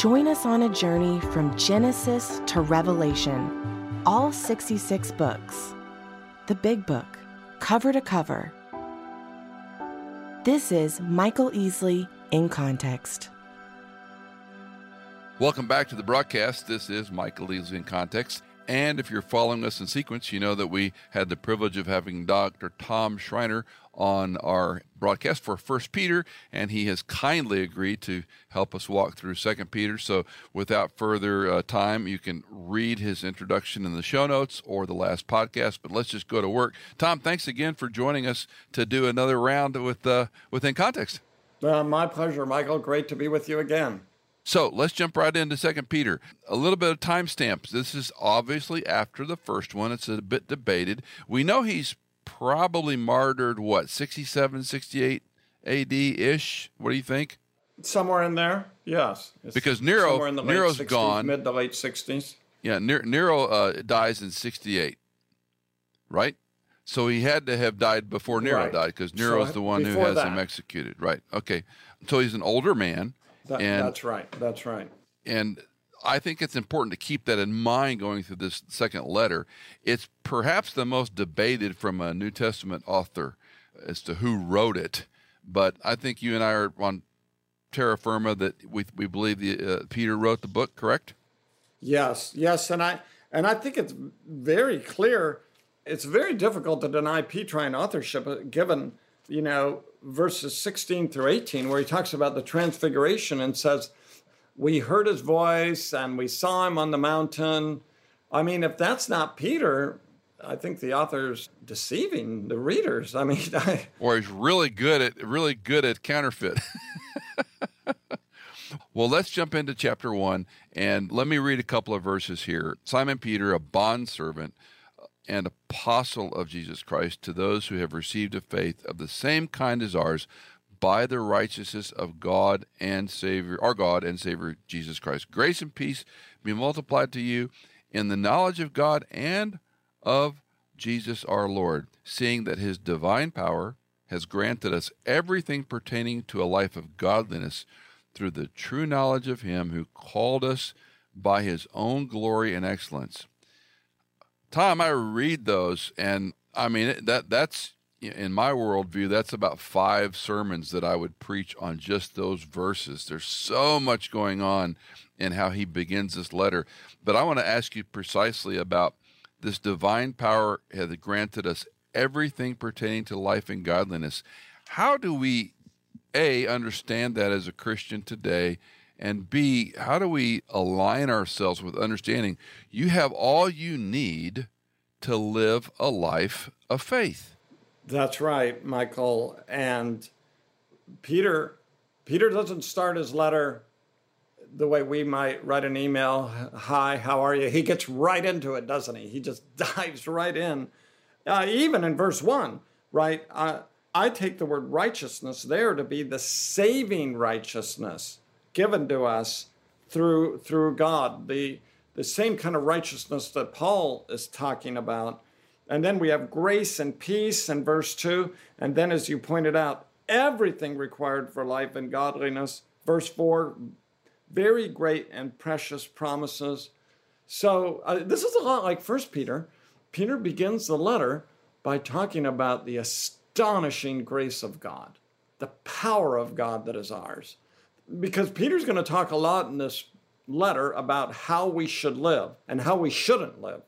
Join us on a journey from Genesis to Revelation, all 66 books. The Big Book, cover to cover. This is Michael Easley in Context. Welcome back to the broadcast. This is Michael Easley in Context. And if you're following us in sequence, you know that we had the privilege of having Dr. Tom Schreiner on our broadcast for First Peter, and he has kindly agreed to help us walk through Second Peter. So, without further uh, time, you can read his introduction in the show notes or the last podcast. But let's just go to work. Tom, thanks again for joining us to do another round with uh, within context. Uh, my pleasure, Michael. Great to be with you again. So let's jump right into Second Peter. A little bit of timestamps. This is obviously after the first one. It's a bit debated. We know he's probably martyred what 67, 68 AD ish. What do you think? Somewhere in there, yes. It's because Nero Nero's 60s, gone mid to late sixties. Yeah, Nero uh, dies in sixty eight, right? So he had to have died before Nero right. died because Nero's so the one who has that. him executed, right? Okay, so he's an older man. That, and, that's right. That's right. And I think it's important to keep that in mind going through this second letter. It's perhaps the most debated from a New Testament author as to who wrote it, but I think you and I are on terra firma that we we believe the uh, Peter wrote the book, correct? Yes, yes, and I and I think it's very clear. It's very difficult to deny Petrine authorship, uh, given you know verses 16 through 18, where he talks about the transfiguration and says, We heard his voice and we saw him on the mountain. I mean, if that's not Peter, I think the author's deceiving the readers. I mean, I, or he's really good at really good at counterfeit. well, let's jump into chapter one and let me read a couple of verses here. Simon Peter, a bondservant and apostle of Jesus Christ to those who have received a faith of the same kind as ours by the righteousness of God and Savior, our God and Savior Jesus Christ. Grace and peace be multiplied to you in the knowledge of God and of Jesus our Lord, seeing that his divine power has granted us everything pertaining to a life of godliness through the true knowledge of him who called us by his own glory and excellence Tom, I read those, and I mean that that's in my worldview, that's about five sermons that I would preach on just those verses. There's so much going on in how he begins this letter. But I want to ask you precisely about this divine power has granted us everything pertaining to life and godliness. How do we, A, understand that as a Christian today? And B, how do we align ourselves with understanding you have all you need to live a life of faith? That's right, Michael. And Peter Peter doesn't start his letter the way we might write an email, "Hi, how are you?" He gets right into it, doesn't he? He just dives right in. Uh, even in verse 1, right? Uh, I take the word righteousness there to be the saving righteousness given to us through through God, the the same kind of righteousness that Paul is talking about. And then we have grace and peace in verse 2. And then, as you pointed out, everything required for life and godliness. Verse 4, very great and precious promises. So, uh, this is a lot like First Peter. Peter begins the letter by talking about the astonishing grace of God, the power of God that is ours because Peter's going to talk a lot in this letter about how we should live and how we shouldn't live.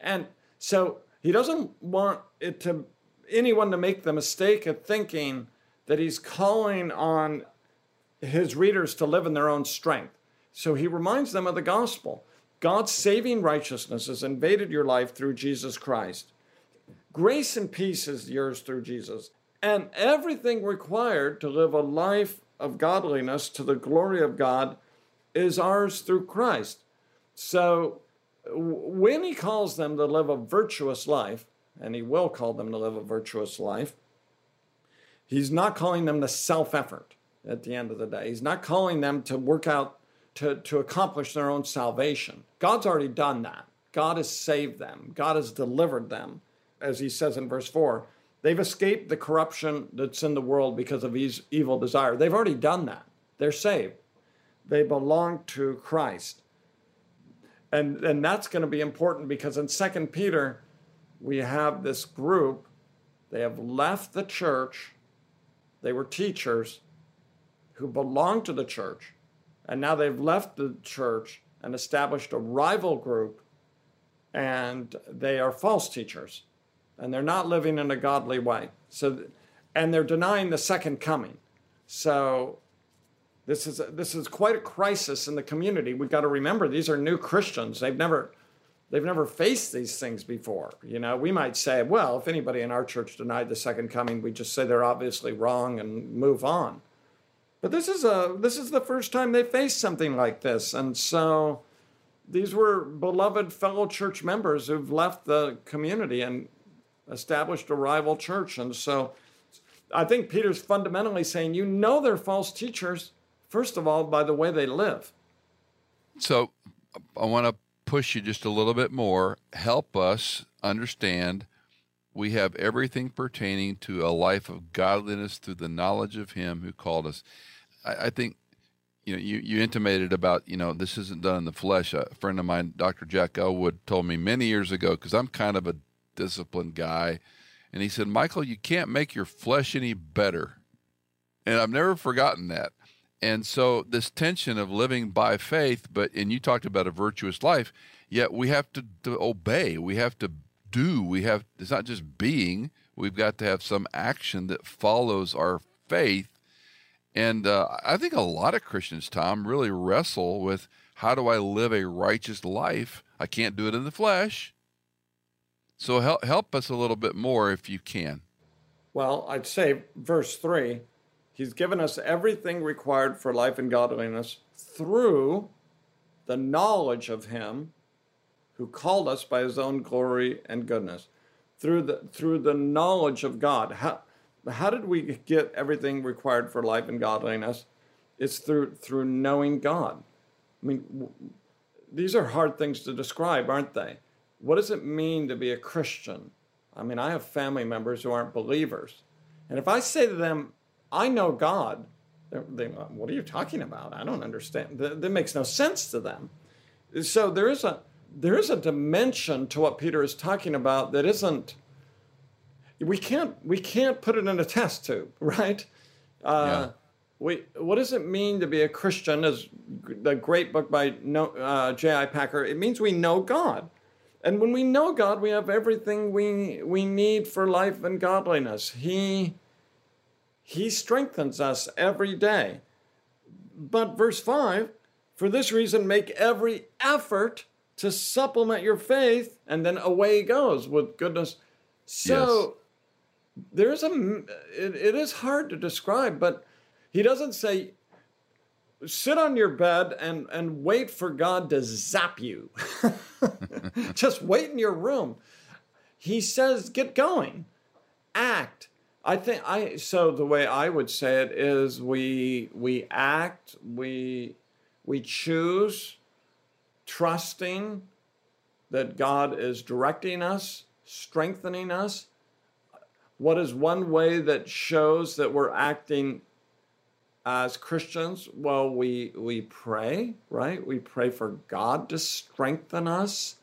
And so he doesn't want it to anyone to make the mistake of thinking that he's calling on his readers to live in their own strength. So he reminds them of the gospel. God's saving righteousness has invaded your life through Jesus Christ. Grace and peace is yours through Jesus. And everything required to live a life of godliness to the glory of God is ours through Christ. So when he calls them to live a virtuous life, and he will call them to live a virtuous life, he's not calling them to self effort at the end of the day. He's not calling them to work out, to, to accomplish their own salvation. God's already done that. God has saved them, God has delivered them. As he says in verse 4, they've escaped the corruption that's in the world because of evil desire. They've already done that. They're saved, they belong to Christ. And, and that's going to be important because in Second Peter, we have this group. They have left the church. They were teachers who belonged to the church. And now they've left the church and established a rival group. And they are false teachers. And they're not living in a godly way. So, and they're denying the second coming. So this is this is quite a crisis in the community. We've got to remember these are new Christians. They've never they've never faced these things before. You know, we might say, well, if anybody in our church denied the second coming, we just say they're obviously wrong and move on. But this is a this is the first time they faced something like this, and so these were beloved fellow church members who've left the community and established a rival church, and so. I think Peter's fundamentally saying, you know, they're false teachers First of all, by the way they live. So I want to push you just a little bit more. Help us understand we have everything pertaining to a life of godliness through the knowledge of Him who called us. I, I think you know you, you intimated about you know this isn't done in the flesh. A friend of mine, Dr. Jack Elwood, told me many years ago because I'm kind of a disciplined guy, and he said, Michael, you can't make your flesh any better. And I've never forgotten that. And so this tension of living by faith, but and you talked about a virtuous life, yet we have to, to obey. We have to do. We have it's not just being. We've got to have some action that follows our faith. And uh, I think a lot of Christians, Tom, really wrestle with how do I live a righteous life? I can't do it in the flesh. So help help us a little bit more if you can. Well, I'd say verse three He's given us everything required for life and godliness through the knowledge of Him who called us by His own glory and goodness. Through the, through the knowledge of God. How, how did we get everything required for life and godliness? It's through, through knowing God. I mean, these are hard things to describe, aren't they? What does it mean to be a Christian? I mean, I have family members who aren't believers. And if I say to them, I know God. They, what are you talking about? I don't understand. That, that makes no sense to them. So there is a there is a dimension to what Peter is talking about that isn't. We can't we can't put it in a test tube, right? Uh, yeah. We, what does it mean to be a Christian? Is the great book by uh, J.I. Packer, it means we know God. And when we know God, we have everything we, we need for life and godliness. He he strengthens us every day. But verse 5 for this reason, make every effort to supplement your faith, and then away goes with goodness. So yes. there's a, it, it is hard to describe, but he doesn't say, sit on your bed and, and wait for God to zap you. Just wait in your room. He says, get going, act, I think I so the way I would say it is we we act, we we choose trusting that God is directing us, strengthening us. What is one way that shows that we're acting as Christians? Well, we we pray, right? We pray for God to strengthen us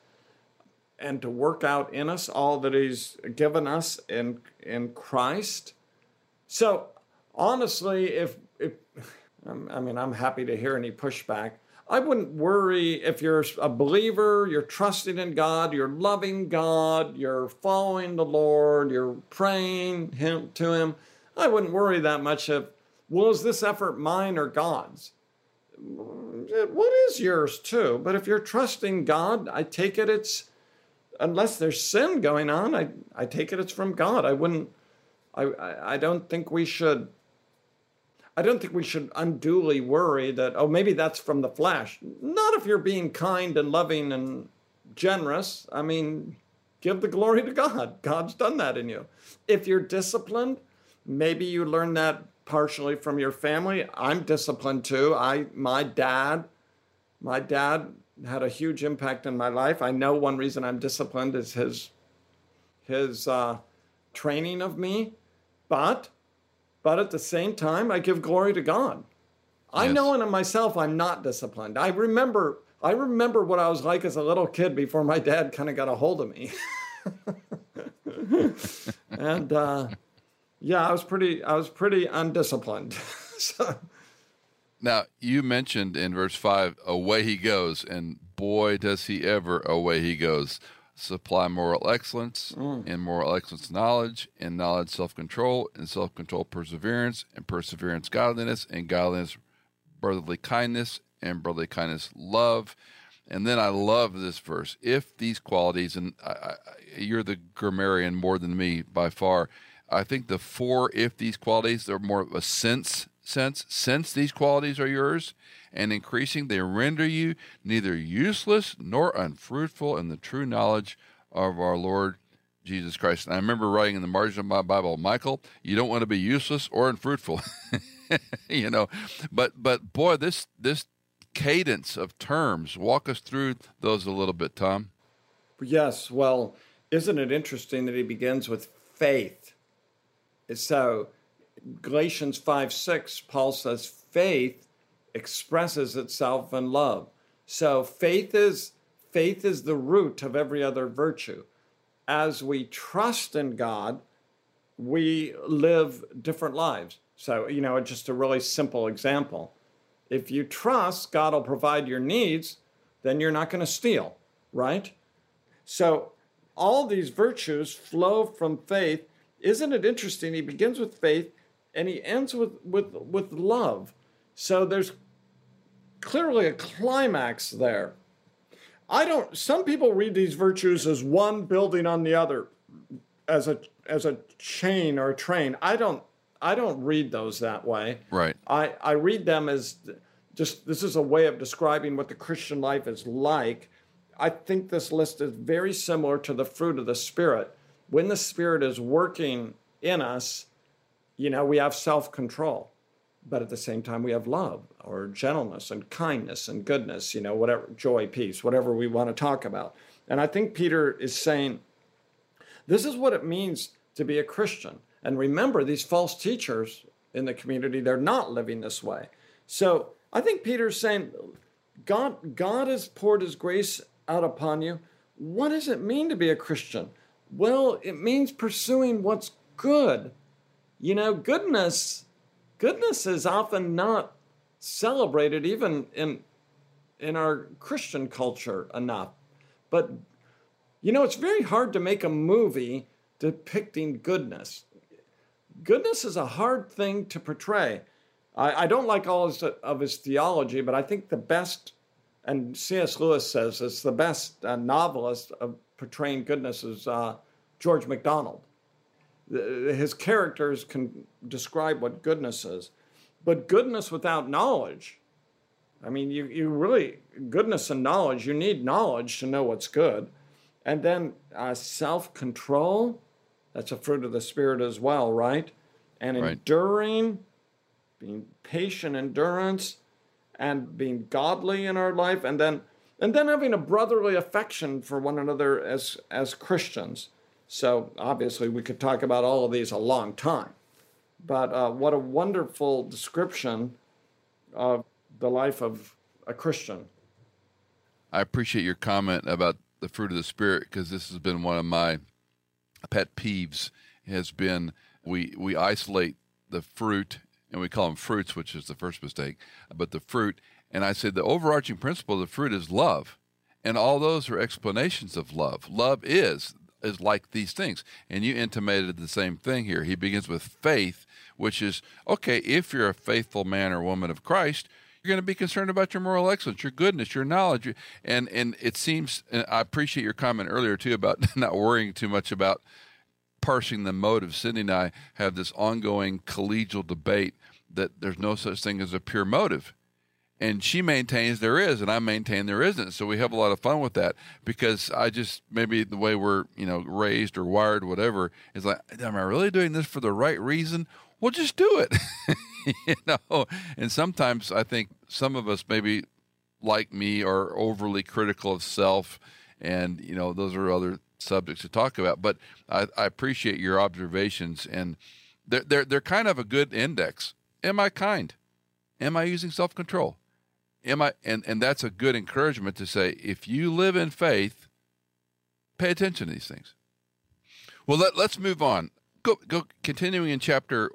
and to work out in us all that He's given us in in Christ. So honestly, if if I mean, I'm happy to hear any pushback. I wouldn't worry if you're a believer, you're trusting in God, you're loving God, you're following the Lord, you're praying him to Him. I wouldn't worry that much if, well, is this effort mine or God's? Mm, what is yours too? But if you're trusting God, I take it it's unless there's sin going on, I, I take it it's from God. I wouldn't, I, I, I don't think we should, I don't think we should unduly worry that, oh, maybe that's from the flesh. Not if you're being kind and loving and generous, I mean, give the glory to God. God's done that in you. If you're disciplined, maybe you learn that partially from your family. I'm disciplined too. I my dad, my dad had a huge impact in my life. I know one reason I'm disciplined is his his uh, training of me, but but at the same time, I give glory to God. I yes. know in myself I'm not disciplined. I remember I remember what I was like as a little kid before my dad kind of got a hold of me. and uh, yeah, I was pretty I was pretty undisciplined. so. Now you mentioned in verse five, away he goes, and boy does he ever away he goes. Supply moral excellence, mm. and moral excellence knowledge, and knowledge self control, and self control perseverance, and perseverance godliness, and godliness brotherly kindness, and brotherly kindness love. And then I love this verse. If these qualities, and I, I, you're the grammarian more than me by far, I think the four if these qualities are more of a sense sense. Since these qualities are yours and increasing, they render you neither useless nor unfruitful in the true knowledge of our Lord Jesus Christ. And I remember writing in the margin of my Bible, Michael, you don't want to be useless or unfruitful. you know, but but boy, this this cadence of terms. Walk us through those a little bit, Tom. Yes. Well, isn't it interesting that he begins with faith? So, Galatians 5 6, Paul says, faith expresses itself in love. So, faith is faith is the root of every other virtue. As we trust in God, we live different lives. So, you know, just a really simple example. If you trust God will provide your needs, then you're not going to steal, right? So, all these virtues flow from faith. Isn't it interesting? He begins with faith and he ends with, with, with love. So, there's clearly a climax there. I don't, some people read these virtues as one building on the other, as a, as a chain or a train. I don't I don't read those that way. Right. I, I read them as just this is a way of describing what the Christian life is like. I think this list is very similar to the fruit of the Spirit. When the Spirit is working in us, you know, we have self control, but at the same time, we have love or gentleness and kindness and goodness, you know, whatever, joy, peace, whatever we want to talk about. And I think Peter is saying this is what it means to be a Christian. And remember, these false teachers in the community, they're not living this way. So I think Peter's saying, God, God has poured his grace out upon you. What does it mean to be a Christian? Well, it means pursuing what's good. You know, goodness, goodness is often not celebrated even in in our Christian culture enough. But you know, it's very hard to make a movie depicting goodness goodness is a hard thing to portray. I, I don't like all his, of his theology, but I think the best, and C.S. Lewis says it's the best uh, novelist of portraying goodness is uh, George MacDonald. His characters can describe what goodness is, but goodness without knowledge. I mean, you, you really, goodness and knowledge, you need knowledge to know what's good. And then uh, self control that's a fruit of the Spirit as well, right? And right. enduring, being patient endurance, and being godly in our life, and then and then having a brotherly affection for one another as as Christians. So obviously, we could talk about all of these a long time, but uh, what a wonderful description of the life of a Christian. I appreciate your comment about the fruit of the Spirit because this has been one of my pet peeves has been we we isolate the fruit and we call them fruits, which is the first mistake, but the fruit. And I said the overarching principle of the fruit is love, and all those are explanations of love. Love is is like these things, and you intimated the same thing here. He begins with faith, which is okay. If you're a faithful man or woman of Christ, you're going to be concerned about your moral excellence, your goodness, your knowledge, and and it seems. And I appreciate your comment earlier too about not worrying too much about parsing the motive. Cindy and I have this ongoing collegial debate that there's no such thing as a pure motive, and she maintains there is, and I maintain there isn't. So we have a lot of fun with that because I just maybe the way we're you know raised or wired, whatever, is like, am I really doing this for the right reason? Well, just do it, you know. And sometimes I think some of us maybe like me are overly critical of self, and you know those are other subjects to talk about. But I, I appreciate your observations, and they're, they're they're kind of a good index. Am I kind? Am I using self control? am I and and that's a good encouragement to say if you live in faith, pay attention to these things. Well, let, let's move on. Go go continuing in chapter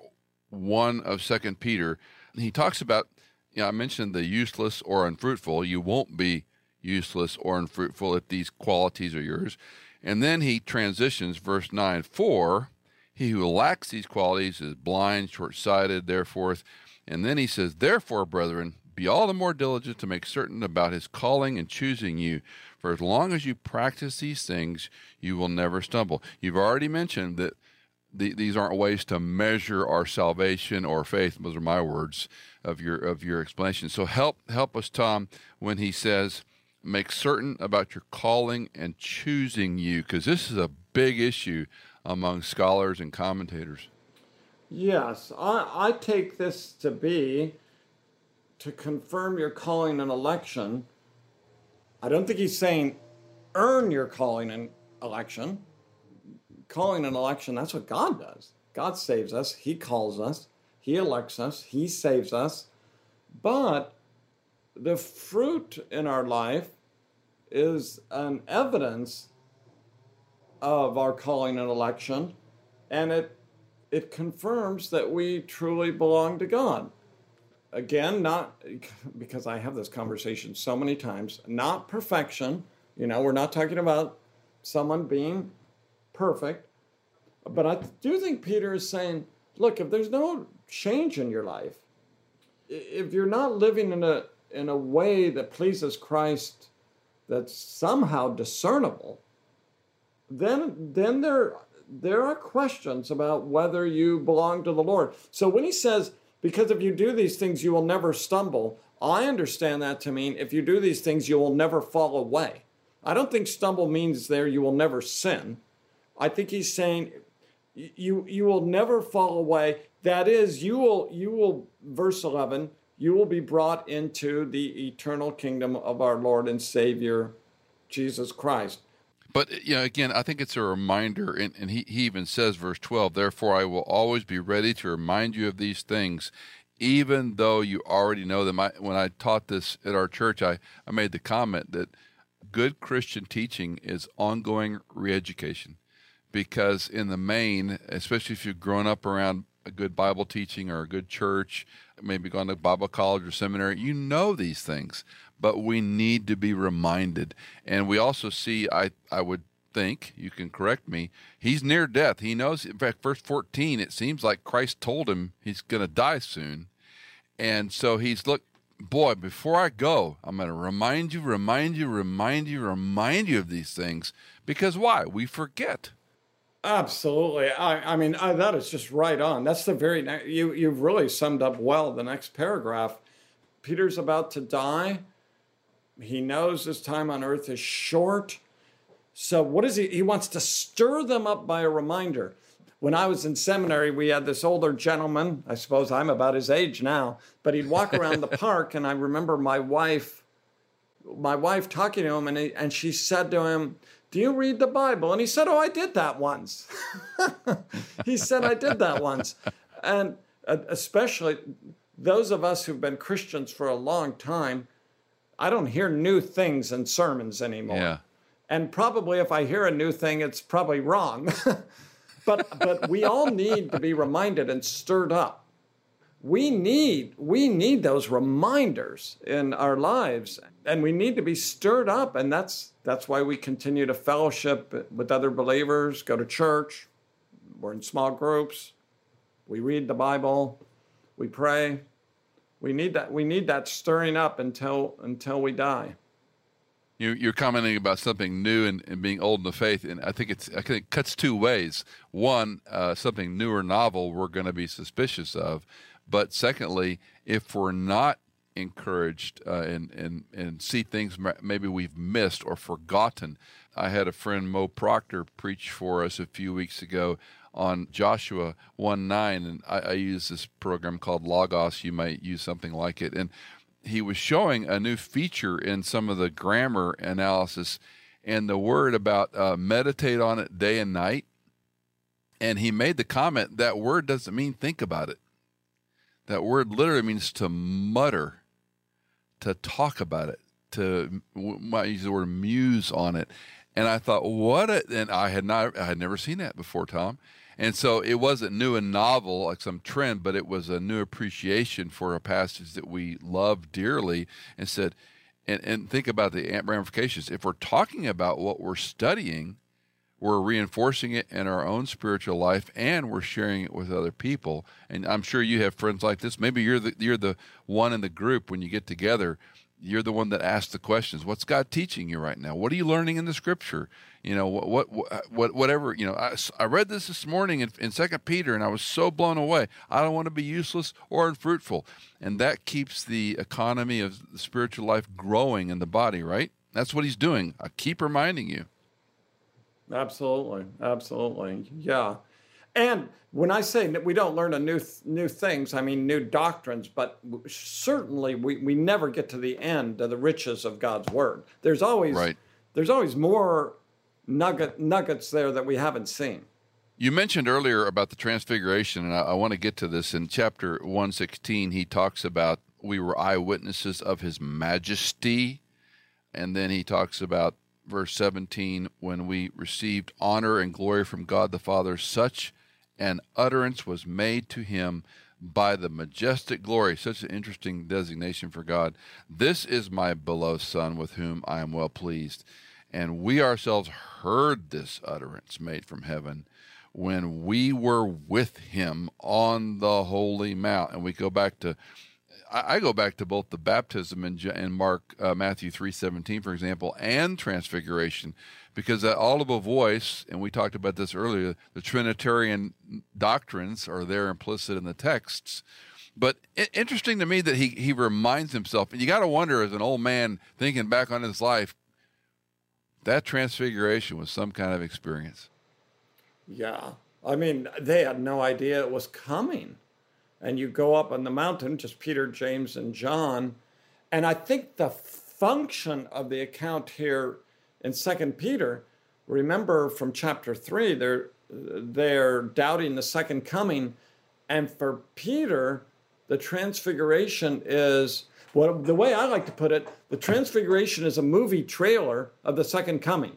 1 of Second Peter. He talks about you know, I mentioned the useless or unfruitful. You won't be useless or unfruitful if these qualities are yours. And then he transitions verse 9, for he who lacks these qualities is blind, short sighted, therefore. And then he says, Therefore, brethren, be all the more diligent to make certain about his calling and choosing you. For as long as you practice these things, you will never stumble. You've already mentioned that the, these aren't ways to measure our salvation or faith. Those are my words of your of your explanation. So help help us, Tom, when he says, "Make certain about your calling and choosing you," because this is a big issue among scholars and commentators. Yes, I, I take this to be to confirm your calling and election. I don't think he's saying earn your calling and election. Calling an election, that's what God does. God saves us, He calls us, He elects us, He saves us. But the fruit in our life is an evidence of our calling an election, and it it confirms that we truly belong to God again, not because I have this conversation so many times, not perfection. You know, we're not talking about someone being perfect. But I do think Peter is saying, look, if there's no change in your life, if you're not living in a in a way that pleases Christ that's somehow discernible, then then there there are questions about whether you belong to the Lord. So when he says because if you do these things, you will never stumble. I understand that to mean if you do these things, you will never fall away. I don't think stumble means there you will never sin. I think he's saying you you will never fall away. That is, you will you will verse eleven. You will be brought into the eternal kingdom of our Lord and Savior, Jesus Christ. But you know, again, I think it's a reminder, and, and he, he even says, verse twelve, therefore I will always be ready to remind you of these things, even though you already know them. I, when I taught this at our church, I, I made the comment that good Christian teaching is ongoing re education because in the main, especially if you've grown up around a good Bible teaching or a good church, maybe gone to Bible college or seminary, you know these things but we need to be reminded. And we also see, I, I would think, you can correct me, he's near death. He knows, in fact, verse 14, it seems like Christ told him he's going to die soon. And so he's, look, boy, before I go, I'm going to remind you, remind you, remind you, remind you of these things. Because why? We forget. Absolutely. I, I mean, I, that is just right on. That's the very, you, you've really summed up well the next paragraph. Peter's about to die he knows his time on earth is short. So, what is he? He wants to stir them up by a reminder. When I was in seminary, we had this older gentleman. I suppose I'm about his age now, but he'd walk around the park, and I remember my wife, my wife talking to him, and he, and she said to him, "Do you read the Bible?" And he said, "Oh, I did that once." he said, "I did that once," and uh, especially those of us who've been Christians for a long time I don't hear new things in sermons anymore. Yeah. And probably if I hear a new thing, it's probably wrong. but but we all need to be reminded and stirred up. We need we need those reminders in our lives and we need to be stirred up and that's that's why we continue to fellowship with other believers, go to church, we're in small groups, we read the Bible, we pray, we need that. We need that stirring up until until we die. You, you're commenting about something new and, and, being old in the faith, and I think it's I think it cuts two ways. One, uh, something new or novel, we're going to be suspicious of, but secondly, if we're not encouraged uh, and, and, and see things maybe we've missed or forgotten. I had a friend, Mo Proctor, preach for us a few weeks ago on Joshua 1 9, and I, I use this program called Logos. You might use something like it. And he was showing a new feature in some of the grammar analysis and the word about uh, meditate on it day and night. And he made the comment that word doesn't mean think about it. That word literally means to mutter, to talk about it, to might use the word muse on it. And I thought, what? A, and I had not, I had never seen that before, Tom. And so it wasn't new and novel like some trend, but it was a new appreciation for a passage that we love dearly and said, and, and think about the ramifications. If we're talking about what we're studying, we're reinforcing it in our own spiritual life and we're sharing it with other people. And I'm sure you have friends like this. Maybe you're the, you're the one in the group when you get together you're the one that asks the questions. What's God teaching you right now? What are you learning in the Scripture? You know, what, what, what whatever. You know, I, I read this this morning in, in Second Peter, and I was so blown away. I don't want to be useless or unfruitful, and that keeps the economy of the spiritual life growing in the body. Right? That's what He's doing. I keep reminding you. Absolutely, absolutely, yeah. And when I say that we don't learn a new new things, I mean new doctrines, but certainly we, we never get to the end of the riches of God's word. There's always right. there's always more nugget nuggets there that we haven't seen. You mentioned earlier about the transfiguration, and I, I want to get to this in chapter 116. He talks about we were eyewitnesses of his majesty. And then he talks about verse 17 when we received honor and glory from God the Father, such an utterance was made to him by the majestic glory. Such an interesting designation for God. This is my beloved Son with whom I am well pleased. And we ourselves heard this utterance made from heaven when we were with him on the holy mount. And we go back to I, go back to both the baptism in, in Mark uh, Matthew three seventeen, for example, and transfiguration, because that audible voice, and we talked about this earlier, the Trinitarian doctrines are there implicit in the texts. But it, interesting to me that he he reminds himself, and you got to wonder as an old man thinking back on his life, that transfiguration was some kind of experience. Yeah, I mean, they had no idea it was coming and you go up on the mountain, just Peter, James, and John. And I think the function of the account here in Second Peter, remember from chapter three, they're they're doubting the second coming, and for Peter, the transfiguration is well, the way I like to put it, the transfiguration is a movie trailer of the second coming.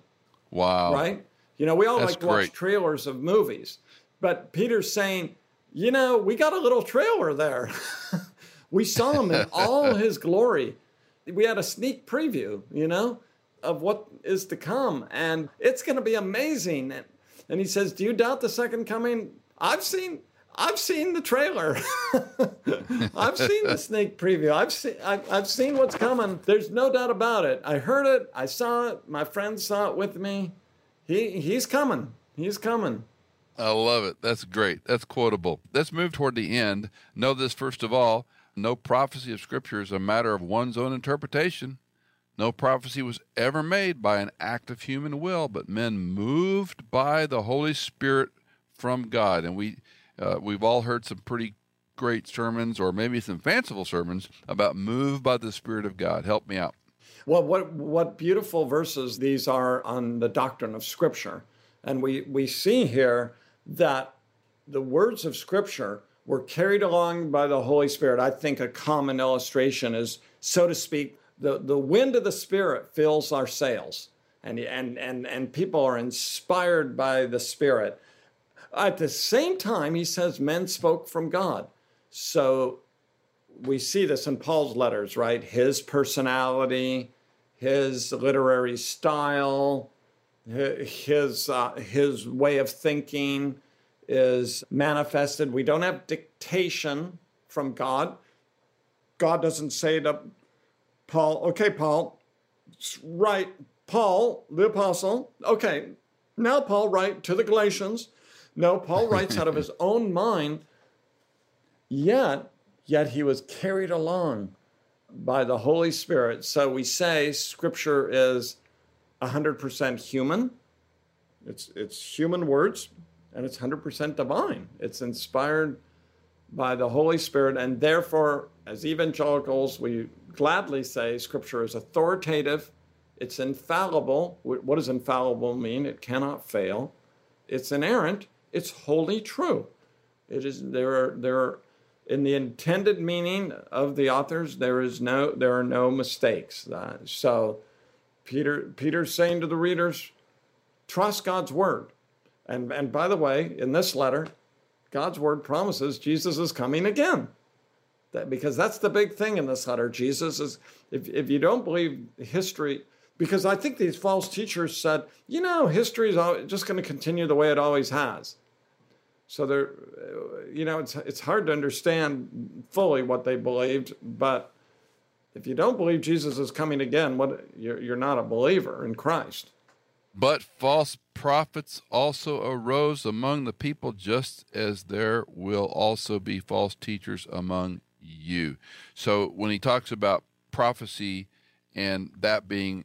Wow! Right? You know, we all That's like to watch trailers of movies, but Peter's saying you know, we got a little trailer there. we saw him in all his glory. We had a sneak preview, you know, of what is to come. And it's going to be amazing. And, and he says, Do you doubt the second coming? I've seen. I've seen the trailer. I've seen the sneak preview. I've seen I've, I've seen what's coming. There's no doubt about it. I heard it. I saw it. My friend saw it with me. He he's coming. He's coming. I love it. That's great. That's quotable. Let's move toward the end. Know this first of all no prophecy of Scripture is a matter of one's own interpretation. No prophecy was ever made by an act of human will, but men moved by the Holy Spirit from God. And we, uh, we've all heard some pretty great sermons, or maybe some fanciful sermons, about moved by the Spirit of God. Help me out. Well, what what beautiful verses these are on the doctrine of Scripture, and we we see here that the words of Scripture were carried along by the Holy Spirit. I think a common illustration is, so to speak, the, the wind of the Spirit fills our sails, and, and, and, and people are inspired by the Spirit. At the same time, he says men spoke from God. So we see this in Paul's letters, right? His personality, his literary style, his uh, his way of thinking is manifested. We don't have dictation from God. God doesn't say to Paul, "Okay, Paul, write Paul the apostle." Okay, now Paul write to the Galatians. No, Paul writes out of his own mind. Yet, yet he was carried along by the Holy Spirit. So we say Scripture is 100% human. It's it's human words, and it's 100% divine. It's inspired by the Holy Spirit, and therefore, as evangelicals, we gladly say Scripture is authoritative. It's infallible. What does infallible mean? It cannot fail. It's inerrant. It's wholly true. It is there are there are in the intended meaning of the authors there is no there are no mistakes. So Peter Peter's saying to the readers, trust God's word. And and by the way, in this letter, God's word promises Jesus is coming again. That, because that's the big thing in this letter. Jesus is, if, if you don't believe history, because I think these false teachers said, you know, history is just going to continue the way it always has. So they're, you know, it's it's hard to understand fully what they believed. But if you don't believe Jesus is coming again, what you're, you're not a believer in Christ. But false prophets also arose among the people, just as there will also be false teachers among you. So when he talks about prophecy and that being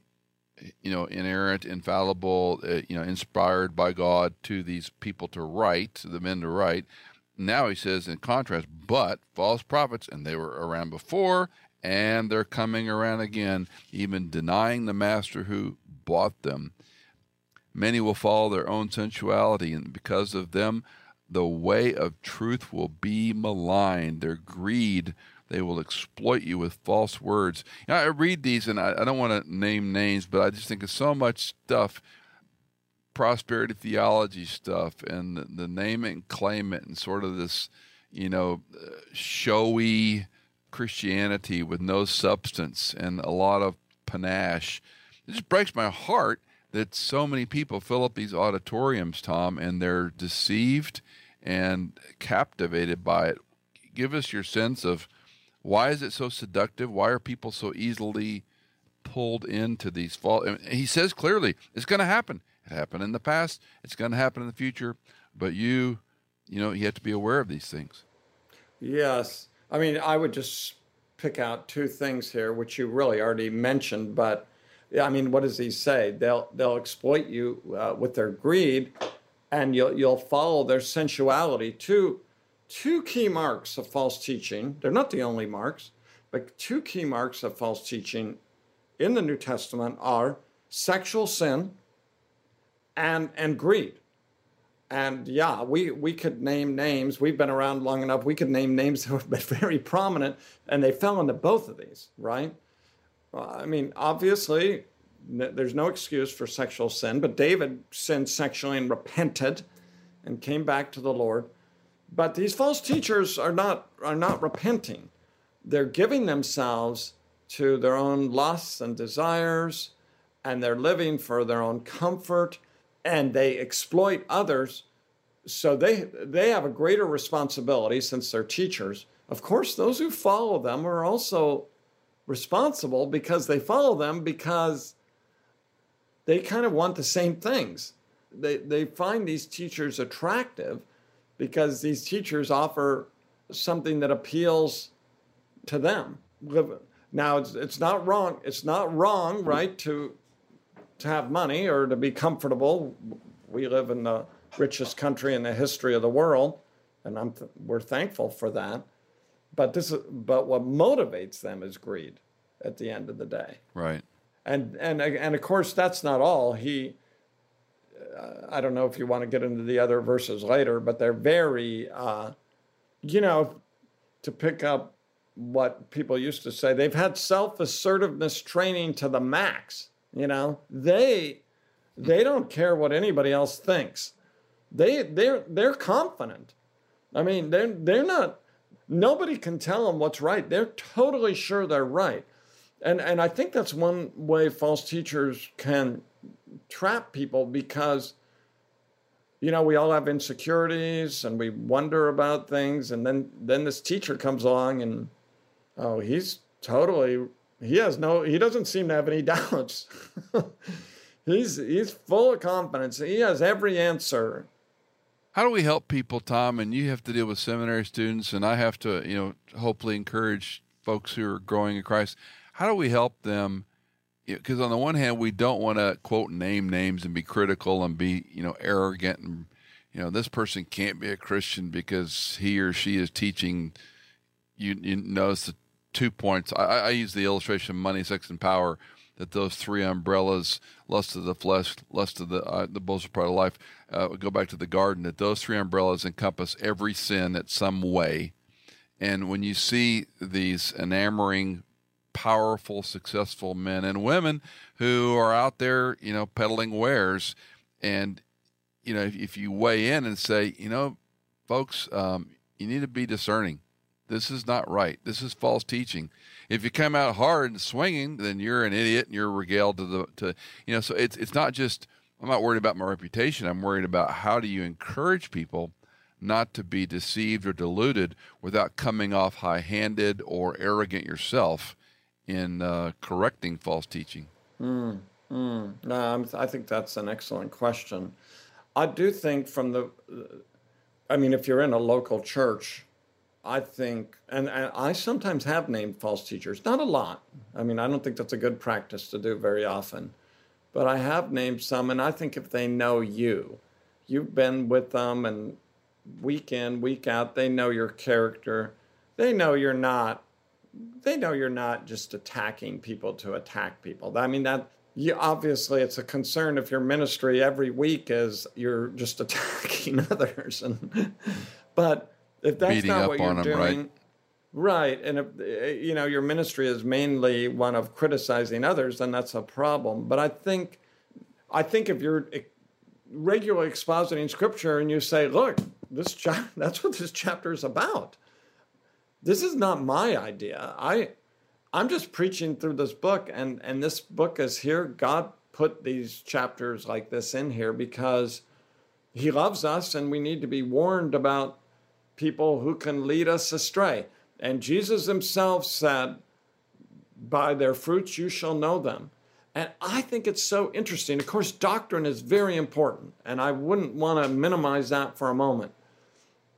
you know inerrant infallible uh, you know inspired by god to these people to write the men to write now he says in contrast but false prophets and they were around before and they're coming around again even denying the master who bought them many will follow their own sensuality and because of them the way of truth will be maligned. Their greed, they will exploit you with false words. I read these and I, I don't want to name names, but I just think of so much stuff prosperity theology stuff and the, the name it and claim it and sort of this, you know, uh, showy Christianity with no substance and a lot of panache. It just breaks my heart that so many people fill up these auditoriums, Tom, and they're deceived and captivated by it. Give us your sense of why is it so seductive? Why are people so easily pulled into these false? He says clearly it's going to happen. It happened in the past. It's going to happen in the future. But you, you know, you have to be aware of these things. Yes, I mean, I would just pick out two things here, which you really already mentioned. But I mean, what does he say? They'll they'll exploit you uh, with their greed and you'll, you'll follow their sensuality. Two, two key marks of false teaching, they're not the only marks, but two key marks of false teaching in the New Testament are sexual sin and, and greed. And yeah, we, we could name names. We've been around long enough. We could name names that have been very prominent, and they fell into both of these, right? Well, I mean, obviously, there's no excuse for sexual sin, but David sinned sexually and repented and came back to the Lord. But these false teachers are not are not repenting. They're giving themselves to their own lusts and desires and they're living for their own comfort and they exploit others so they they have a greater responsibility since they're teachers. Of course, those who follow them are also responsible because they follow them because they kind of want the same things. They, they find these teachers attractive because these teachers offer something that appeals to them. Now, it's, it's not wrong. It's not wrong, right, to, to have money or to be comfortable. We live in the richest country in the history of the world, and I'm th- we're thankful for that. But this, but what motivates them is greed. At the end of the day, right? and and and of course that's not all he uh, i don't know if you want to get into the other verses later but they're very uh, you know to pick up what people used to say they've had self-assertiveness training to the max you know? They they don't care what anybody else thinks. They they're they're confident. I mean they're they're not nobody can tell them what's right. They're totally sure they're right. And and I think that's one way false teachers can trap people because you know we all have insecurities and we wonder about things and then then this teacher comes along and oh he's totally he has no he doesn't seem to have any doubts he's he's full of confidence he has every answer how do we help people tom and you have to deal with seminary students and i have to you know hopefully encourage folks who are growing in Christ, how do we help them? Because on the one hand, we don't want to quote name names and be critical and be you know arrogant and you know this person can't be a Christian because he or she is teaching. You, you notice the two points. I, I use the illustration of money, sex, and power. That those three umbrellas, lust of the flesh, lust of the uh, the boastful pride of life, uh, go back to the garden. That those three umbrellas encompass every sin at some way. And when you see these enamoring, powerful, successful men and women who are out there, you know, peddling wares, and you know, if, if you weigh in and say, you know, folks, um, you need to be discerning. This is not right. This is false teaching. If you come out hard and swinging, then you're an idiot and you're regaled to the to you know. So it's it's not just I'm not worried about my reputation. I'm worried about how do you encourage people not to be deceived or deluded without coming off high-handed or arrogant yourself in uh, correcting false teaching. Mm, mm. No, i think that's an excellent question. I do think from the, I mean, if you're in a local church I think, and, I sometimes have named false teachers, not a lot. I mean, I don't think that's a good practice to do very often, but I have named some, and I think if they know you, you've been with them, and week in, week out, they know your character. They know you're not. They know you're not just attacking people to attack people. I mean that. You, obviously, it's a concern if your ministry every week is you're just attacking others, and but if that's beating not what you're doing, right? Right, and if you know your ministry is mainly one of criticizing others, then that's a problem. But I think, I think if you're regularly expositing scripture and you say, "Look, this cha- that's what this chapter is about," this is not my idea. I, I'm just preaching through this book, and and this book is here. God put these chapters like this in here because He loves us, and we need to be warned about people who can lead us astray. And Jesus himself said, By their fruits you shall know them. And I think it's so interesting. Of course, doctrine is very important, and I wouldn't want to minimize that for a moment.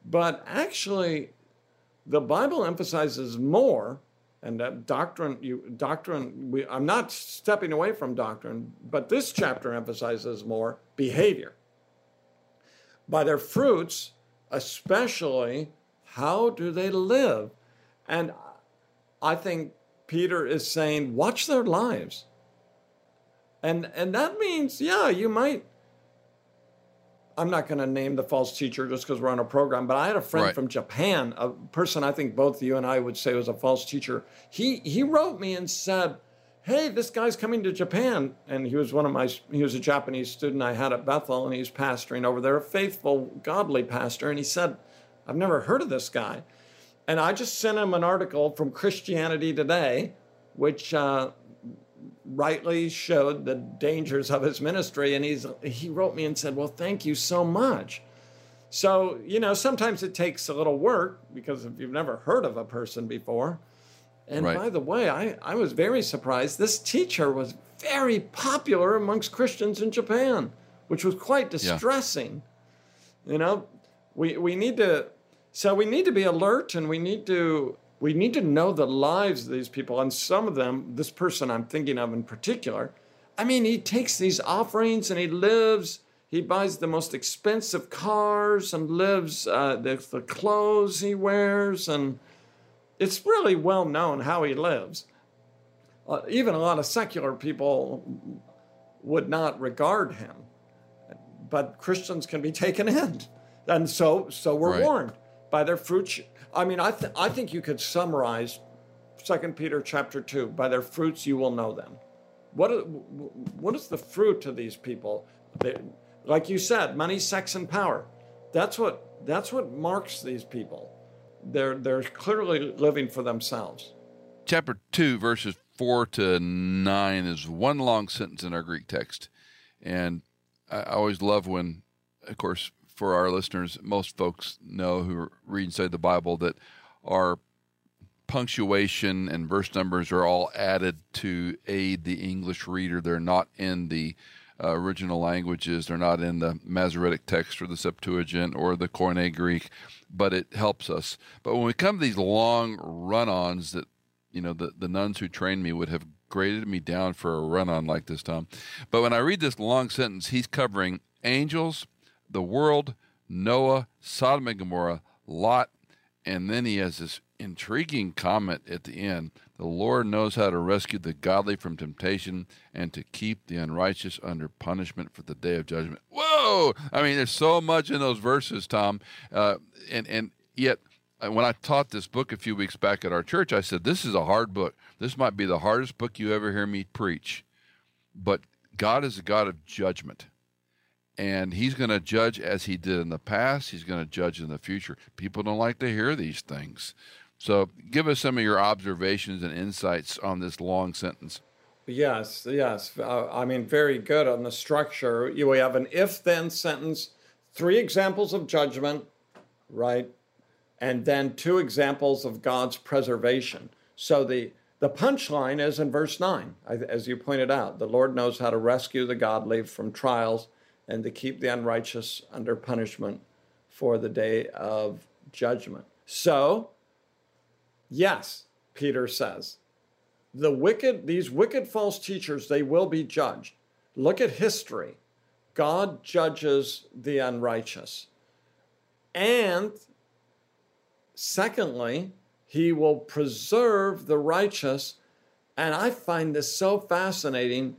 But actually, the Bible emphasizes more, and that doctrine, you, doctrine. We, I'm not stepping away from doctrine, but this chapter emphasizes more behavior. By their fruits especially how do they live? And I think Peter is saying, watch their lives. And, and that means, yeah, you might. I'm not going to name the false teacher just because we're on a program, but I had a friend right. from Japan, a person I think both you and I would say was a false teacher. He, he wrote me and said, hey, this guy's coming to Japan. And he was one of my, he was a Japanese student I had at Bethel, and he's pastoring over there, a faithful, godly pastor. And he said, I've never heard of this guy. And I just sent him an article from Christianity Today, which uh, rightly showed the dangers of his ministry. And he's, he wrote me and said, Well, thank you so much. So, you know, sometimes it takes a little work because if you've never heard of a person before, and right. by the way, I, I was very surprised. This teacher was very popular amongst Christians in Japan, which was quite distressing. Yeah. You know, we, we need to so we need to be alert and we need to we need to know the lives of these people. And some of them, this person I'm thinking of in particular, I mean, he takes these offerings and he lives, he buys the most expensive cars and lives uh, the, the clothes he wears and it's really well known how he lives. Uh, even a lot of secular people would not regard him, but Christians can be taken in, and so so we're right. warned by their fruits. I mean, I th- I think you could summarize Second Peter chapter two: by their fruits you will know them. What is, what is the fruit of these people? They, like you said, money, sex, and power. That's what that's what marks these people they're they're clearly living for themselves. Chapter two, verses four to nine, is one long sentence in our Greek text, and I always love when, of course, for our listeners, most folks know who read and study the Bible that our punctuation and verse numbers are all added to aid the English reader. They're not in the uh, original languages. They're not in the Masoretic text or the Septuagint or the Koine Greek, but it helps us. But when we come to these long run ons that you know, the, the nuns who trained me would have graded me down for a run on like this, Tom. But when I read this long sentence, he's covering angels, the world, Noah, Sodom and Gomorrah, Lot, and then he has this intriguing comment at the end The Lord knows how to rescue the godly from temptation and to keep the unrighteous under punishment for the day of judgment. Whoa! I mean, there's so much in those verses, Tom. Uh, and, and yet, uh, when I taught this book a few weeks back at our church, I said, This is a hard book. This might be the hardest book you ever hear me preach. But God is a God of judgment and he's going to judge as he did in the past. He's going to judge in the future. People don't like to hear these things. So, give us some of your observations and insights on this long sentence. Yes, yes. Uh, I mean, very good on the structure. You have an if then sentence, three examples of judgment, right? And then two examples of God's preservation. So, the the punchline is in verse 9, as you pointed out. The Lord knows how to rescue the godly from trials and to keep the unrighteous under punishment for the day of judgment. So, yes, Peter says, the wicked, these wicked false teachers, they will be judged. Look at history. God judges the unrighteous. And secondly, he will preserve the righteous. And I find this so fascinating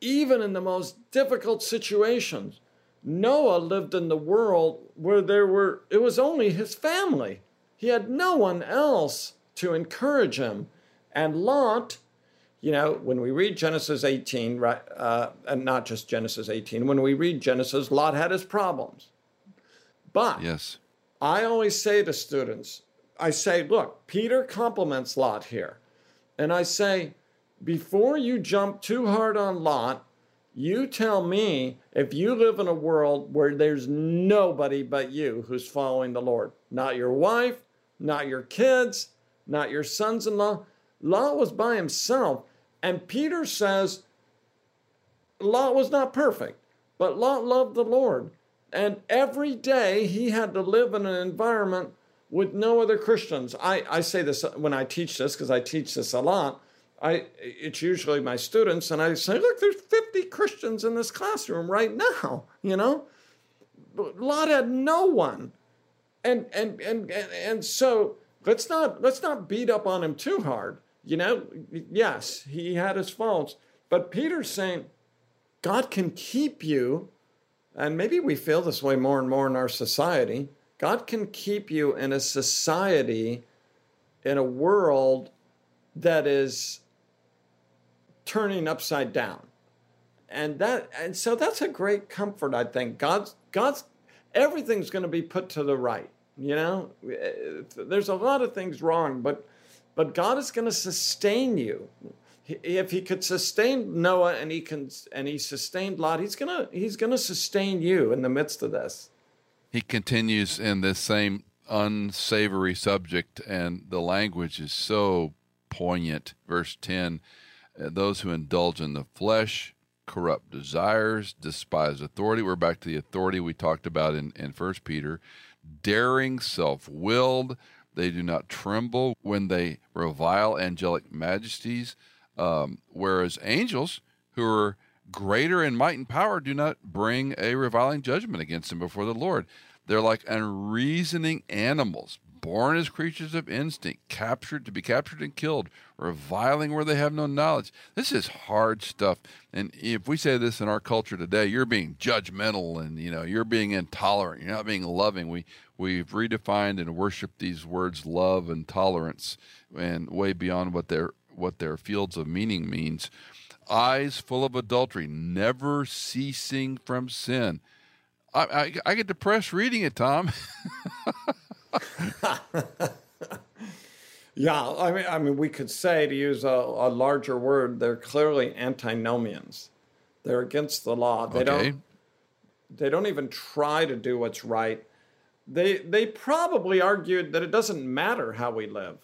even in the most difficult situations. Noah lived in the world where there were, it was only his family. He had no one else to encourage him. And Lot, you know, when we read Genesis 18, right, uh, and not just Genesis 18, when we read Genesis, Lot had his problems. But yes. I always say to students, I say, look, Peter compliments Lot here. And I say, before you jump too hard on Lot, you tell me if you live in a world where there's nobody but you who's following the Lord, not your wife, not your kids, not your sons in law. Lot was by himself. And Peter says Lot was not perfect, but Lot loved the Lord. And every day he had to live in an environment with no other Christians. I, I say this uh, when I teach this because I teach this a lot. I it's usually my students, and I say, look, there's 50 Christians in this classroom right now. You know, Lot had no one, and and and and so let's not let's not beat up on him too hard. You know, yes, he had his faults, but Peter's saying God can keep you, and maybe we feel this way more and more in our society. God can keep you in a society, in a world that is turning upside down. And that and so that's a great comfort, I think. God's God's everything's going to be put to the right. You know, there's a lot of things wrong, but but God is going to sustain you. If He could sustain Noah and He can and He sustained Lot, He's gonna He's gonna sustain you in the midst of this. He continues in this same unsavory subject, and the language is so poignant. Verse ten uh, those who indulge in the flesh, corrupt desires, despise authority. We're back to the authority we talked about in, in 1 Peter. Daring, self willed. They do not tremble when they revile angelic majesties. Um, whereas angels, who are greater in might and power, do not bring a reviling judgment against them before the Lord. They're like unreasoning animals, born as creatures of instinct, captured to be captured and killed, reviling where they have no knowledge. This is hard stuff. And if we say this in our culture today, you're being judgmental and you know you're being intolerant. You're not being loving. We we've redefined and worshiped these words love and tolerance and way beyond what their what their fields of meaning means. Eyes full of adultery, never ceasing from sin. I, I, I get depressed reading it, Tom. yeah, I mean, I mean, we could say to use a, a larger word, they're clearly antinomians. They're against the law. They okay. don't. They don't even try to do what's right. They they probably argued that it doesn't matter how we live.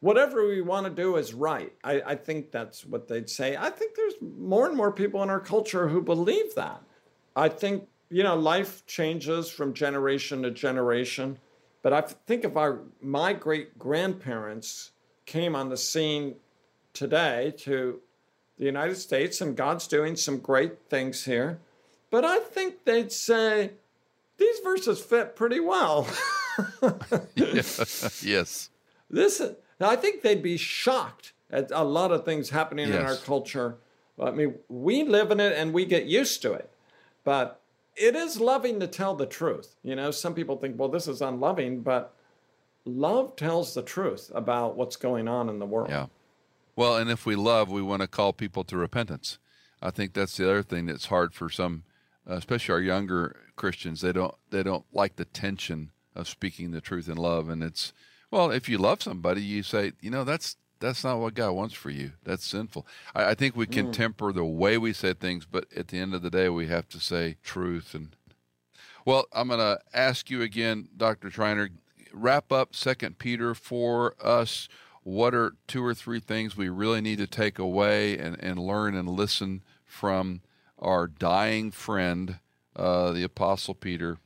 Whatever we want to do is right. I, I think that's what they'd say. I think there's more and more people in our culture who believe that. I think, you know, life changes from generation to generation but I think if our my great grandparents came on the scene today to the United States, and God's doing some great things here. But I think they'd say these verses fit pretty well. yes. This, I think they'd be shocked at a lot of things happening yes. in our culture. I mean, we live in it and we get used to it, but it is loving to tell the truth. You know, some people think, well, this is unloving, but love tells the truth about what's going on in the world. Yeah. Well, and if we love, we want to call people to repentance. I think that's the other thing that's hard for some, especially our younger Christians. They don't they don't like the tension of speaking the truth in love, and it's well, if you love somebody, you say, you know, that's that's not what God wants for you. That's sinful. I, I think we can mm. temper the way we say things, but at the end of the day, we have to say truth. And well, I'm going to ask you again, Dr. Schreiner, wrap up Second Peter for us. What are two or three things we really need to take away and, and learn and listen from our dying friend, uh, the Apostle Peter?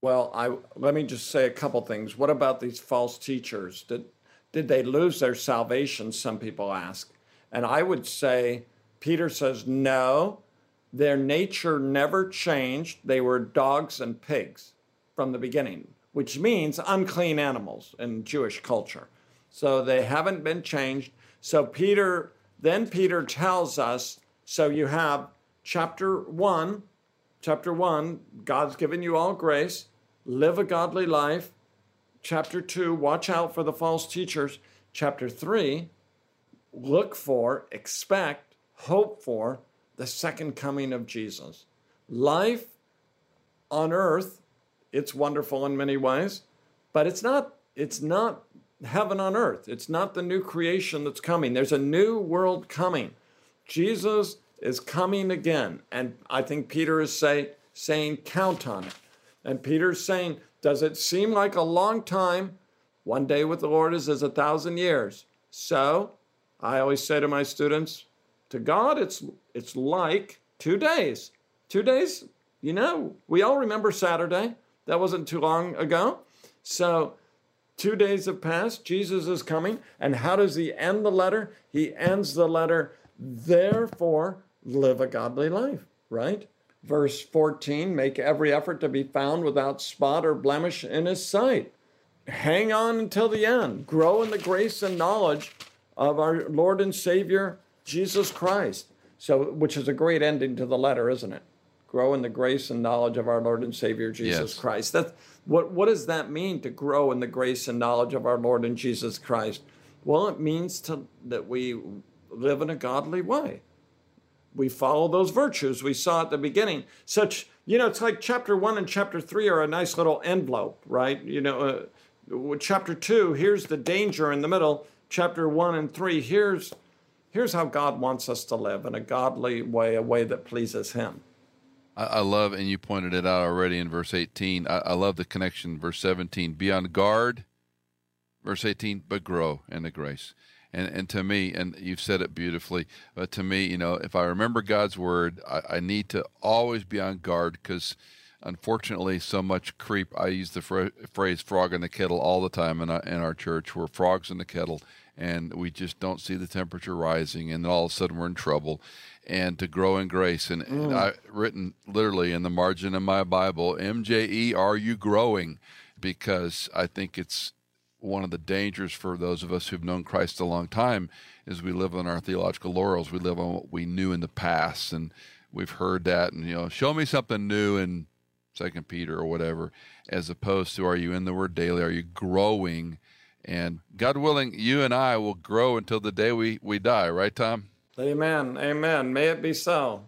Well, I let me just say a couple things. What about these false teachers? Did did they lose their salvation? Some people ask. And I would say, Peter says, no, their nature never changed. They were dogs and pigs from the beginning, which means unclean animals in Jewish culture. So they haven't been changed. So Peter, then Peter tells us, so you have chapter one, chapter one, God's given you all grace, live a godly life, Chapter 2, watch out for the false teachers. Chapter 3, look for, expect, hope for the second coming of Jesus. Life on earth, it's wonderful in many ways, but it's not it's not heaven on earth. It's not the new creation that's coming. There's a new world coming. Jesus is coming again. And I think Peter is say, saying, count on it. And Peter's saying, does it seem like a long time? One day with the Lord is as a thousand years. So I always say to my students, to God, it's, it's like two days. Two days, you know, we all remember Saturday. That wasn't too long ago. So two days have passed. Jesus is coming. And how does he end the letter? He ends the letter, therefore, live a godly life, right? Verse 14 make every effort to be found without spot or blemish in his sight. Hang on until the end. Grow in the grace and knowledge of our Lord and Savior, Jesus Christ. So, which is a great ending to the letter, isn't it? Grow in the grace and knowledge of our Lord and Savior, Jesus yes. Christ. That's, what, what does that mean to grow in the grace and knowledge of our Lord and Jesus Christ? Well, it means to, that we live in a godly way we follow those virtues we saw at the beginning. Such, you know, it's like chapter one and chapter three are a nice little envelope, right? You know, uh, chapter two, here's the danger in the middle. Chapter one and three, here's here's how God wants us to live in a godly way, a way that pleases Him. I, I love, and you pointed it out already in verse 18. I, I love the connection. Verse 17, be on guard. Verse 18, but grow in the grace and and to me, and you've said it beautifully, but to me, you know, if I remember God's word, I, I need to always be on guard because unfortunately, so much creep. I use the phrase "frog in the kettle" all the time in our, in our church. We're frogs in the kettle, and we just don't see the temperature rising, and all of a sudden we're in trouble. And to grow in grace, and, mm. and I written literally in the margin of my Bible, MJE, are you growing? Because I think it's one of the dangers for those of us who've known Christ a long time is we live on our theological laurels. We live on what we knew in the past, and we've heard that. And you know, show me something new in Second Peter or whatever, as opposed to are you in the Word daily? Are you growing? And God willing, you and I will grow until the day we we die. Right, Tom? Amen. Amen. May it be so.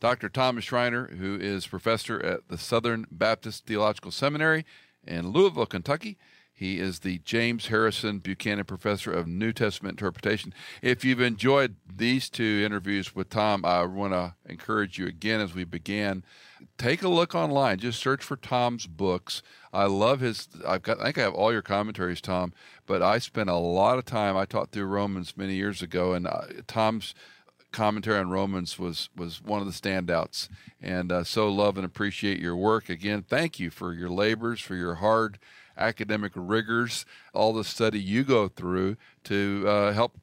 Dr. Thomas Schreiner, who is professor at the Southern Baptist Theological Seminary in Louisville, Kentucky he is the James Harrison Buchanan Professor of New Testament Interpretation. If you've enjoyed these two interviews with Tom, I want to encourage you again as we began. Take a look online. Just search for Tom's books. I love his. I've got. I think I have all your commentaries, Tom. But I spent a lot of time. I taught through Romans many years ago, and uh, Tom's commentary on Romans was was one of the standouts. And uh, so love and appreciate your work again. Thank you for your labors, for your hard academic rigors, all the study you go through to uh, help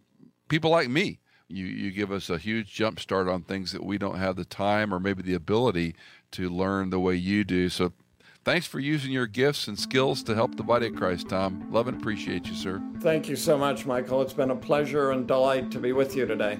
people like me. You, you give us a huge jump start on things that we don't have the time or maybe the ability to learn the way you do. So thanks for using your gifts and skills to help the body of Christ, Tom. Love and appreciate you, sir. Thank you so much, Michael. It's been a pleasure and delight to be with you today.